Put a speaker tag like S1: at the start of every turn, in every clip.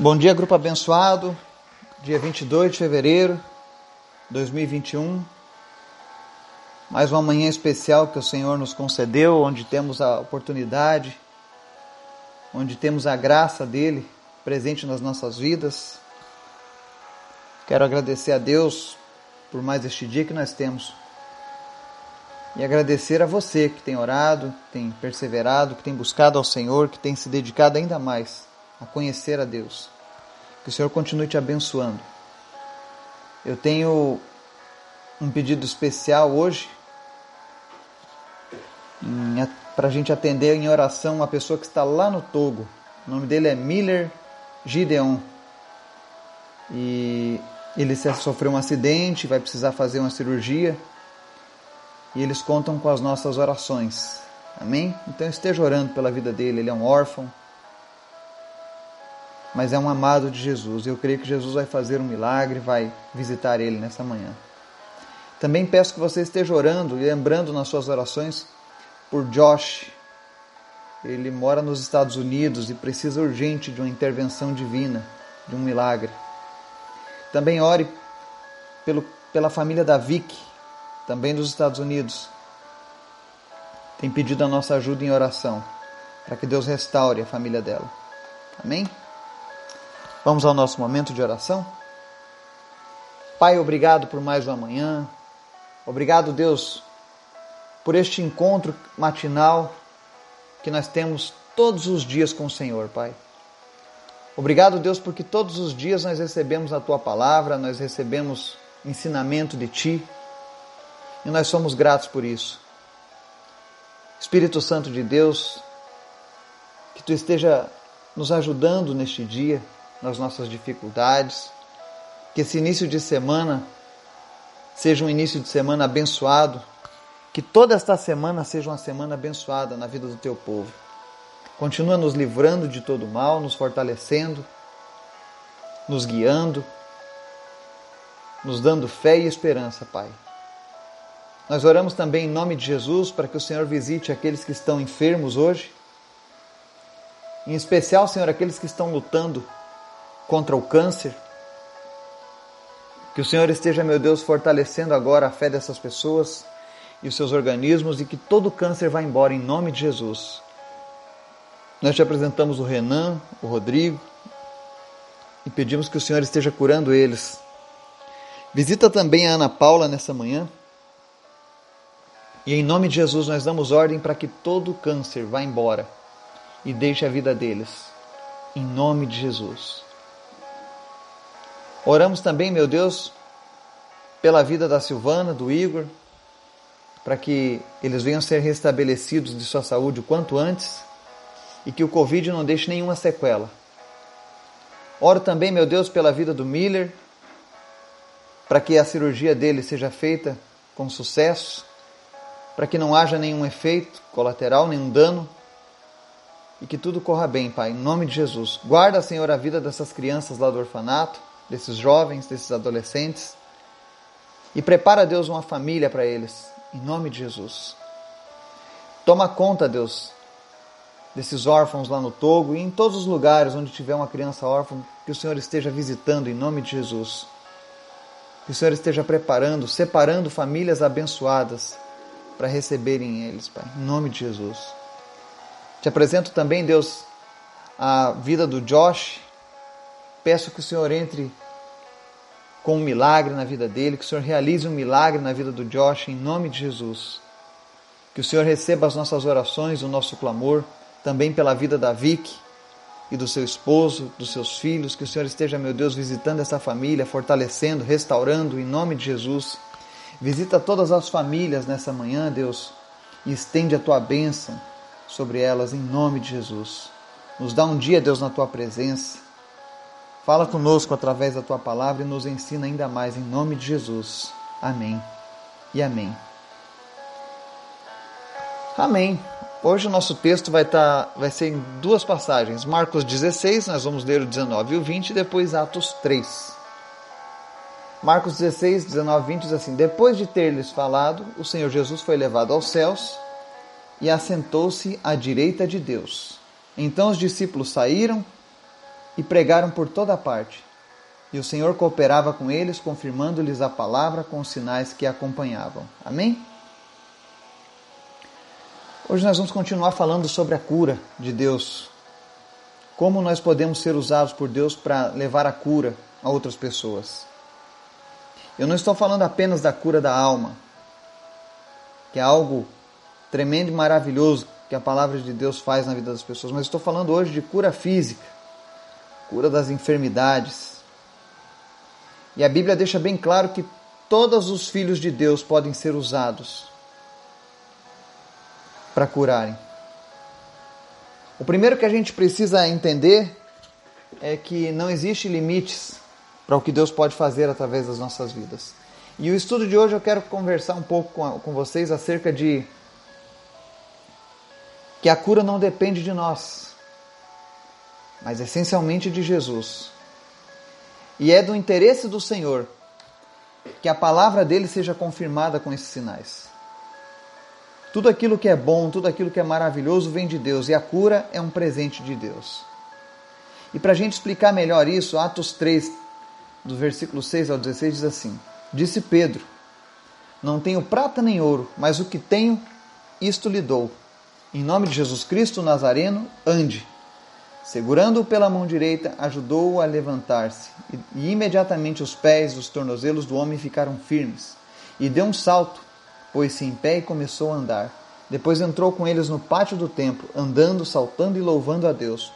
S1: Bom dia, grupo abençoado. Dia 22 de fevereiro de 2021. Mais uma manhã especial que o Senhor nos concedeu, onde temos a oportunidade, onde temos a graça dele presente nas nossas vidas. Quero agradecer a Deus por mais este dia que nós temos. E agradecer a você que tem orado, tem perseverado, que tem buscado ao Senhor, que tem se dedicado ainda mais a conhecer a Deus. Que o Senhor continue te abençoando. Eu tenho um pedido especial hoje para a gente atender em oração uma pessoa que está lá no Togo. O nome dele é Miller Gideon. E ele sofreu um acidente, vai precisar fazer uma cirurgia. E eles contam com as nossas orações. Amém? Então esteja orando pela vida dele. Ele é um órfão mas é um amado de Jesus. Eu creio que Jesus vai fazer um milagre, vai visitar ele nessa manhã. Também peço que você esteja orando e lembrando nas suas orações por Josh. Ele mora nos Estados Unidos e precisa urgente de uma intervenção divina, de um milagre. Também ore pelo, pela família da Vicky, também dos Estados Unidos. Tem pedido a nossa ajuda em oração, para que Deus restaure a família dela. Amém? Vamos ao nosso momento de oração? Pai, obrigado por mais uma manhã. Obrigado, Deus, por este encontro matinal que nós temos todos os dias com o Senhor, Pai. Obrigado, Deus, porque todos os dias nós recebemos a tua palavra, nós recebemos ensinamento de ti e nós somos gratos por isso. Espírito Santo de Deus, que tu esteja nos ajudando neste dia nas nossas dificuldades. Que esse início de semana seja um início de semana abençoado. Que toda esta semana seja uma semana abençoada na vida do teu povo. Continua nos livrando de todo mal, nos fortalecendo, nos guiando, nos dando fé e esperança, Pai. Nós oramos também em nome de Jesus para que o Senhor visite aqueles que estão enfermos hoje. Em especial, Senhor, aqueles que estão lutando contra o câncer. Que o Senhor esteja, meu Deus, fortalecendo agora a fé dessas pessoas e os seus organismos e que todo câncer vá embora em nome de Jesus. Nós te apresentamos o Renan, o Rodrigo e pedimos que o Senhor esteja curando eles. Visita também a Ana Paula nessa manhã. E em nome de Jesus nós damos ordem para que todo câncer vá embora e deixe a vida deles. Em nome de Jesus. Oramos também, meu Deus, pela vida da Silvana, do Igor, para que eles venham ser restabelecidos de sua saúde o quanto antes e que o Covid não deixe nenhuma sequela. Oro também, meu Deus, pela vida do Miller, para que a cirurgia dele seja feita com sucesso, para que não haja nenhum efeito colateral, nenhum dano e que tudo corra bem, Pai, em nome de Jesus. Guarda, Senhor, a vida dessas crianças lá do orfanato desses jovens, desses adolescentes. E prepara, Deus, uma família para eles, em nome de Jesus. Toma conta, Deus, desses órfãos lá no Togo e em todos os lugares onde tiver uma criança órfã, que o Senhor esteja visitando em nome de Jesus. Que o Senhor esteja preparando, separando famílias abençoadas para receberem eles, Pai, em nome de Jesus. Te apresento também, Deus, a vida do Josh. Peço que o Senhor entre com um milagre na vida dele, que o Senhor realize um milagre na vida do Josh, em nome de Jesus. Que o Senhor receba as nossas orações, o nosso clamor, também pela vida da Vicky e do seu esposo, dos seus filhos. Que o Senhor esteja, meu Deus, visitando essa família, fortalecendo, restaurando, em nome de Jesus. Visita todas as famílias nessa manhã, Deus, e estende a tua bênção sobre elas, em nome de Jesus. Nos dá um dia, Deus, na tua presença Fala conosco através da tua palavra e nos ensina ainda mais em nome de Jesus. Amém e amém. Amém. Hoje o nosso texto vai, estar, vai ser em duas passagens. Marcos 16, nós vamos ler o 19 e o 20, e depois Atos 3. Marcos 16, 19 e 20 diz assim: Depois de ter-lhes falado, o Senhor Jesus foi levado aos céus e assentou-se à direita de Deus. Então os discípulos saíram e pregaram por toda parte. E o Senhor cooperava com eles, confirmando-lhes a palavra com os sinais que acompanhavam. Amém? Hoje nós vamos continuar falando sobre a cura de Deus. Como nós podemos ser usados por Deus para levar a cura a outras pessoas. Eu não estou falando apenas da cura da alma, que é algo tremendo e maravilhoso que a palavra de Deus faz na vida das pessoas, mas estou falando hoje de cura física, cura das enfermidades. E a Bíblia deixa bem claro que todos os filhos de Deus podem ser usados para curarem. O primeiro que a gente precisa entender é que não existe limites para o que Deus pode fazer através das nossas vidas. E o estudo de hoje eu quero conversar um pouco com, com vocês acerca de que a cura não depende de nós, mas essencialmente de Jesus. E é do interesse do Senhor que a palavra dele seja confirmada com esses sinais. Tudo aquilo que é bom, tudo aquilo que é maravilhoso vem de Deus e a cura é um presente de Deus. E para a gente explicar melhor isso, Atos 3, do versículo 6 ao 16 diz assim: Disse Pedro: Não tenho prata nem ouro, mas o que tenho, isto lhe dou. Em nome de Jesus Cristo Nazareno, ande. Segurando-o pela mão direita, ajudou-o a levantar-se, e imediatamente os pés e os tornozelos do homem ficaram firmes. E deu um salto, pôs-se em pé e começou a andar. Depois entrou com eles no pátio do templo, andando, saltando e louvando a Deus.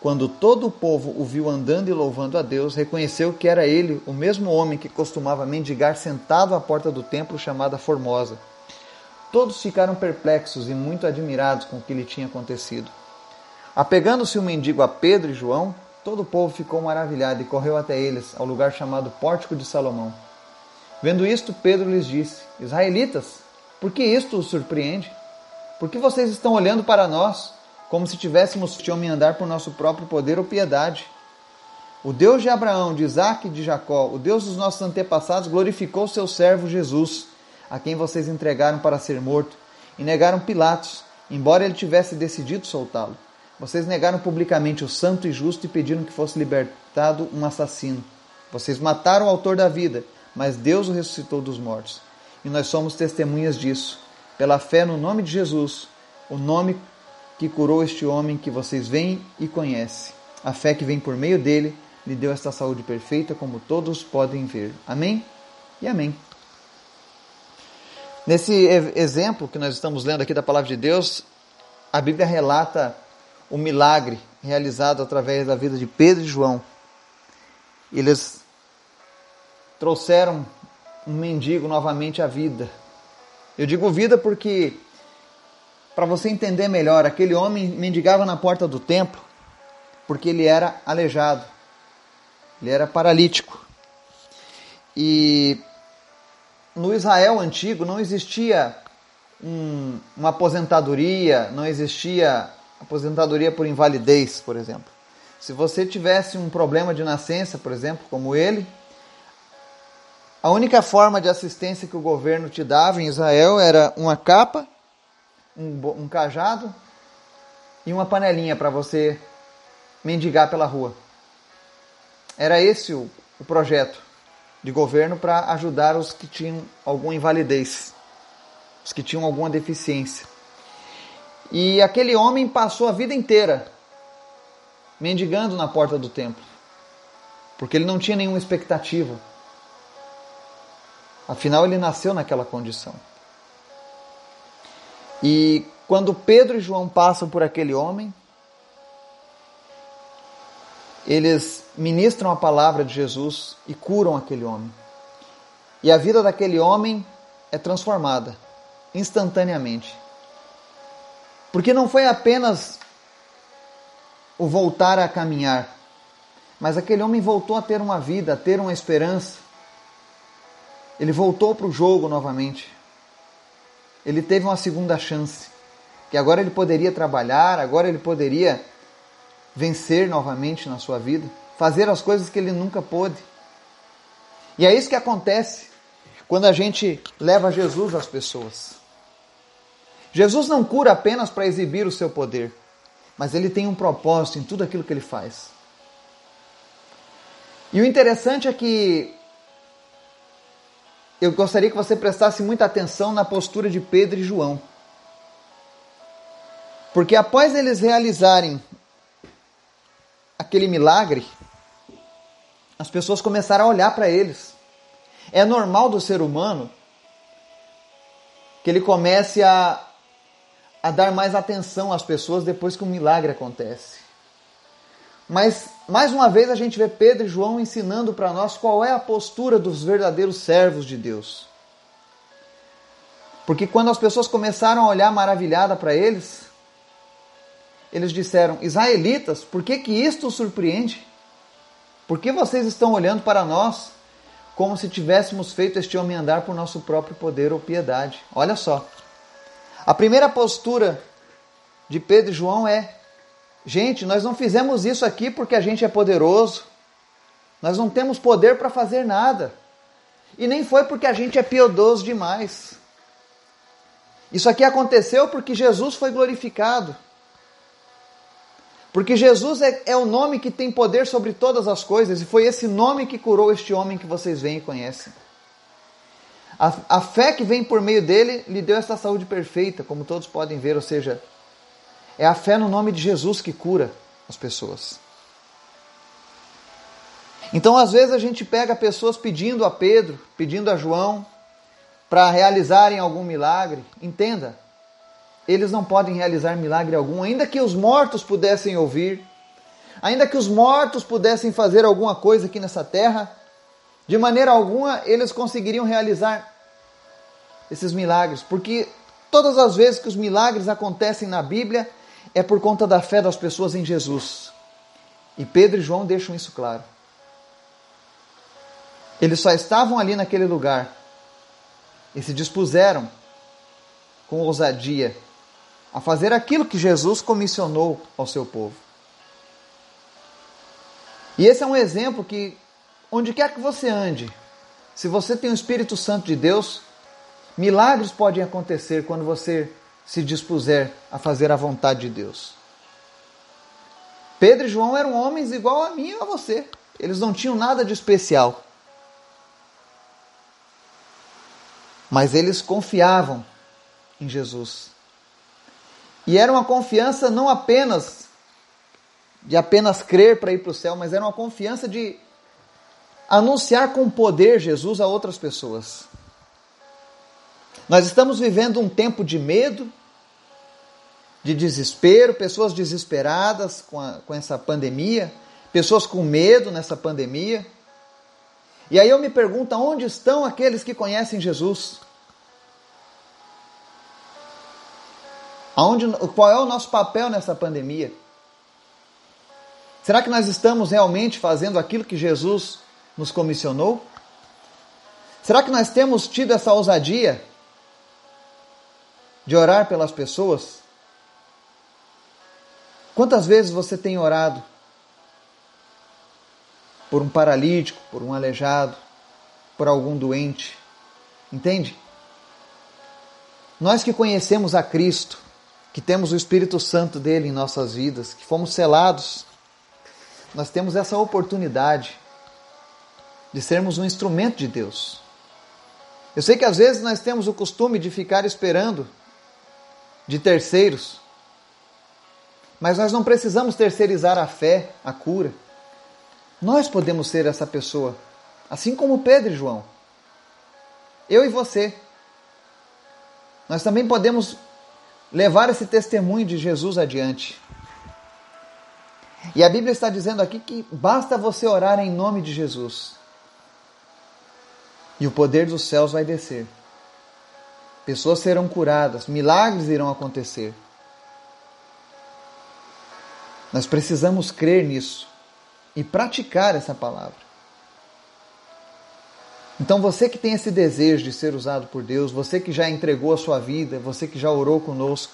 S1: Quando todo o povo o viu andando e louvando a Deus, reconheceu que era ele o mesmo homem que costumava mendigar sentado à porta do templo chamada Formosa. Todos ficaram perplexos e muito admirados com o que lhe tinha acontecido. Apegando-se o mendigo a Pedro e João, todo o povo ficou maravilhado e correu até eles, ao lugar chamado Pórtico de Salomão. Vendo isto, Pedro lhes disse: Israelitas, por que isto os surpreende? Por que vocês estão olhando para nós? como se tivéssemos de homem andar por nosso próprio poder ou piedade. O Deus de Abraão, de Isaac e de Jacó, o Deus dos nossos antepassados, glorificou seu servo Jesus, a quem vocês entregaram para ser morto, e negaram Pilatos, embora ele tivesse decidido soltá-lo. Vocês negaram publicamente o santo e justo e pediram que fosse libertado um assassino. Vocês mataram o autor da vida, mas Deus o ressuscitou dos mortos. E nós somos testemunhas disso. Pela fé no nome de Jesus, o nome que curou este homem que vocês veem e conhecem. A fé que vem por meio dele lhe deu esta saúde perfeita, como todos podem ver. Amém? E amém. Nesse exemplo que nós estamos lendo aqui da palavra de Deus, a Bíblia relata o milagre realizado através da vida de Pedro e João. Eles trouxeram um mendigo novamente à vida. Eu digo vida porque para você entender melhor, aquele homem mendigava na porta do templo porque ele era aleijado, ele era paralítico. E no Israel antigo não existia um, uma aposentadoria, não existia aposentadoria por invalidez, por exemplo. Se você tivesse um problema de nascença, por exemplo, como ele, a única forma de assistência que o governo te dava em Israel era uma capa um, um cajado e uma panelinha para você mendigar pela rua. Era esse o, o projeto de governo para ajudar os que tinham alguma invalidez, os que tinham alguma deficiência. E aquele homem passou a vida inteira mendigando na porta do templo, porque ele não tinha nenhuma expectativa. Afinal, ele nasceu naquela condição. E quando Pedro e João passam por aquele homem, eles ministram a palavra de Jesus e curam aquele homem. E a vida daquele homem é transformada instantaneamente. Porque não foi apenas o voltar a caminhar, mas aquele homem voltou a ter uma vida, a ter uma esperança. Ele voltou para o jogo novamente ele teve uma segunda chance. Que agora ele poderia trabalhar, agora ele poderia vencer novamente na sua vida, fazer as coisas que ele nunca pôde. E é isso que acontece quando a gente leva Jesus às pessoas. Jesus não cura apenas para exibir o seu poder, mas ele tem um propósito em tudo aquilo que ele faz. E o interessante é que eu gostaria que você prestasse muita atenção na postura de Pedro e João. Porque após eles realizarem aquele milagre, as pessoas começaram a olhar para eles. É normal do ser humano que ele comece a, a dar mais atenção às pessoas depois que um milagre acontece. Mas, mais uma vez, a gente vê Pedro e João ensinando para nós qual é a postura dos verdadeiros servos de Deus. Porque quando as pessoas começaram a olhar maravilhada para eles, eles disseram: Israelitas, por que, que isto os surpreende? Por que vocês estão olhando para nós como se tivéssemos feito este homem andar por nosso próprio poder ou piedade? Olha só. A primeira postura de Pedro e João é: gente, nós não fizemos isso aqui porque a gente é poderoso. Nós não temos poder para fazer nada. E nem foi porque a gente é piedoso demais. Isso aqui aconteceu porque Jesus foi glorificado. Porque Jesus é, é, o nome que tem poder sobre todas as coisas, e foi esse nome que curou este homem que vocês veem e conhecem. A, a fé que vem por meio dele lhe deu essa saúde perfeita, como todos podem ver, ou seja, é a fé no nome de Jesus que cura as pessoas. Então, às vezes, a gente pega pessoas pedindo a Pedro, pedindo a João, para realizarem algum milagre. Entenda, eles não podem realizar milagre algum, ainda que os mortos pudessem ouvir, ainda que os mortos pudessem fazer alguma coisa aqui nessa terra, de maneira alguma eles conseguiriam realizar esses milagres, porque todas as vezes que os milagres acontecem na Bíblia é por conta da fé das pessoas em Jesus. E Pedro e João deixam isso claro. Eles só estavam ali naquele lugar e se dispuseram com ousadia a fazer aquilo que Jesus comissionou ao seu povo. E esse é um exemplo que, onde quer que você ande, se você tem o Espírito Santo de Deus, milagres podem acontecer quando você se dispuser a fazer a vontade de Deus. Pedro e João eram homens igual a mim e a você. Eles não tinham nada de especial. Mas eles confiavam em Jesus. E era uma confiança não apenas de apenas crer para ir para o céu, mas era uma confiança de anunciar com poder Jesus a outras pessoas. Nós estamos vivendo um tempo de medo, de desespero, pessoas desesperadas com, a, com essa pandemia, pessoas com medo nessa pandemia. E aí eu me pergunto: onde estão aqueles que conhecem Jesus? Aonde, qual é o nosso papel nessa pandemia? Será que nós estamos realmente fazendo aquilo que Jesus nos comissionou? Será que nós temos tido essa ousadia de orar pelas pessoas? Quantas vezes você tem orado por um paralítico, por um aleijado, por algum doente? Entende? Nós que conhecemos a Cristo, que temos o Espírito Santo dele em nossas vidas, que fomos selados, nós temos essa oportunidade de sermos um instrumento de Deus. Eu sei que às vezes nós temos o costume de ficar esperando de terceiros, mas nós não precisamos terceirizar a fé, a cura. Nós podemos ser essa pessoa, assim como Pedro e João. Eu e você. Nós também podemos levar esse testemunho de Jesus adiante. E a Bíblia está dizendo aqui que basta você orar em nome de Jesus. E o poder dos céus vai descer. Pessoas serão curadas, milagres irão acontecer. Nós precisamos crer nisso e praticar essa palavra. Então você que tem esse desejo de ser usado por Deus, você que já entregou a sua vida, você que já orou conosco,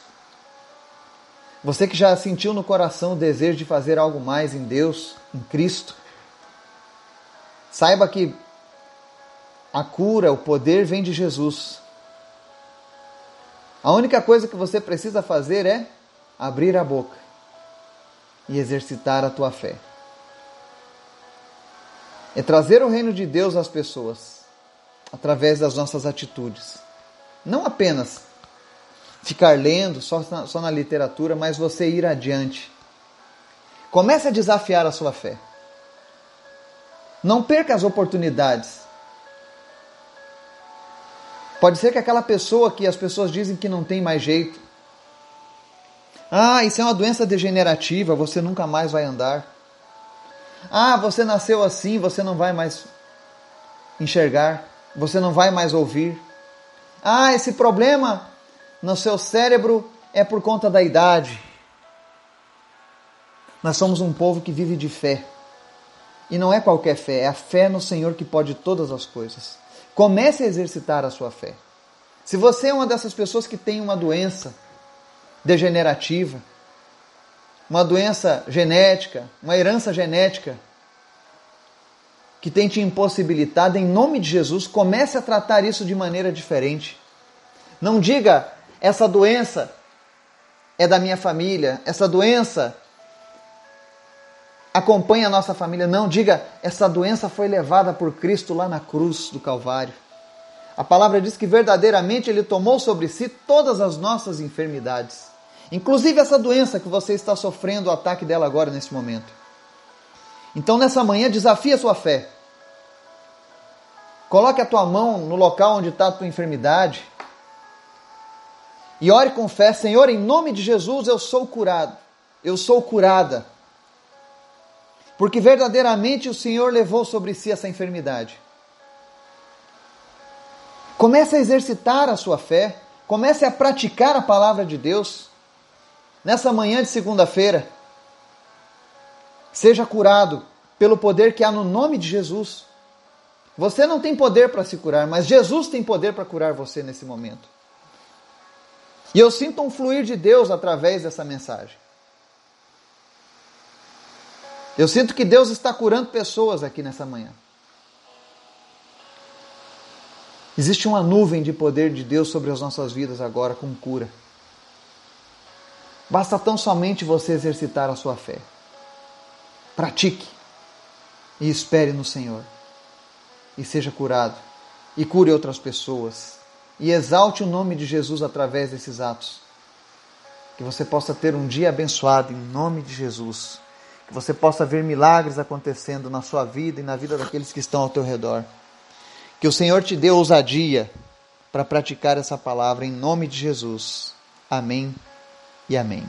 S1: você que já sentiu no coração o desejo de fazer algo mais em Deus, em Cristo, saiba que a cura, o poder vem de Jesus. A única coisa que você precisa fazer é abrir a boca e exercitar a tua fé. É trazer o reino de Deus às pessoas através das nossas atitudes. Não apenas ficar lendo só na, só na literatura, mas você ir adiante. Comece a desafiar a sua fé. Não perca as oportunidades. Pode ser que aquela pessoa que as pessoas dizem que não tem mais jeito. Ah, isso é uma doença degenerativa, você nunca mais vai andar. Ah, você nasceu assim, você não vai mais enxergar, você não vai mais ouvir. Ah, esse problema no seu cérebro é por conta da idade. Nós somos um povo que vive de fé. E não é qualquer fé, é a fé no Senhor que pode todas as coisas. Comece a exercitar a sua fé. Se você é uma dessas pessoas que tem uma doença degenerativa, uma doença genética, uma herança genética que tem te impossibilitado, em nome de Jesus, comece a tratar isso de maneira diferente. Não diga, essa doença é da minha família, essa doença acompanha a nossa família. Não, diga, essa doença foi levada por Cristo lá na cruz do Calvário. A palavra diz que verdadeiramente Ele tomou sobre si todas as nossas enfermidades. Inclusive essa doença que você está sofrendo o ataque dela agora nesse momento. Então nessa manhã desafia a sua fé. Coloque a tua mão no local onde está a tua enfermidade. E ore com fé, Senhor, em nome de Jesus eu sou curado. Eu sou curada. Porque verdadeiramente o Senhor levou sobre si essa enfermidade. Comece a exercitar a sua fé. Comece a praticar a palavra de Deus nessa manhã de segunda-feira, seja curado pelo poder que há no nome de Jesus. Você não tem poder para se curar, mas Jesus tem poder para curar você nesse momento. E eu sinto um fluir de Deus através dessa mensagem. Eu sinto que Deus está curando pessoas aqui nessa manhã. Existe uma nuvem de poder de Deus sobre as nossas vidas agora com cura. Basta tão somente você exercitar a sua fé. Pratique e espere no Senhor. E seja curado. E cure outras pessoas. E exalte o nome de Jesus através desses atos. Que você possa ter um dia abençoado em nome de Jesus. Que você possa ver milagres acontecendo na sua vida e na vida daqueles que estão ao teu redor. Que o Senhor te dê ousadia para praticar essa palavra em nome de Jesus. Amém e amém.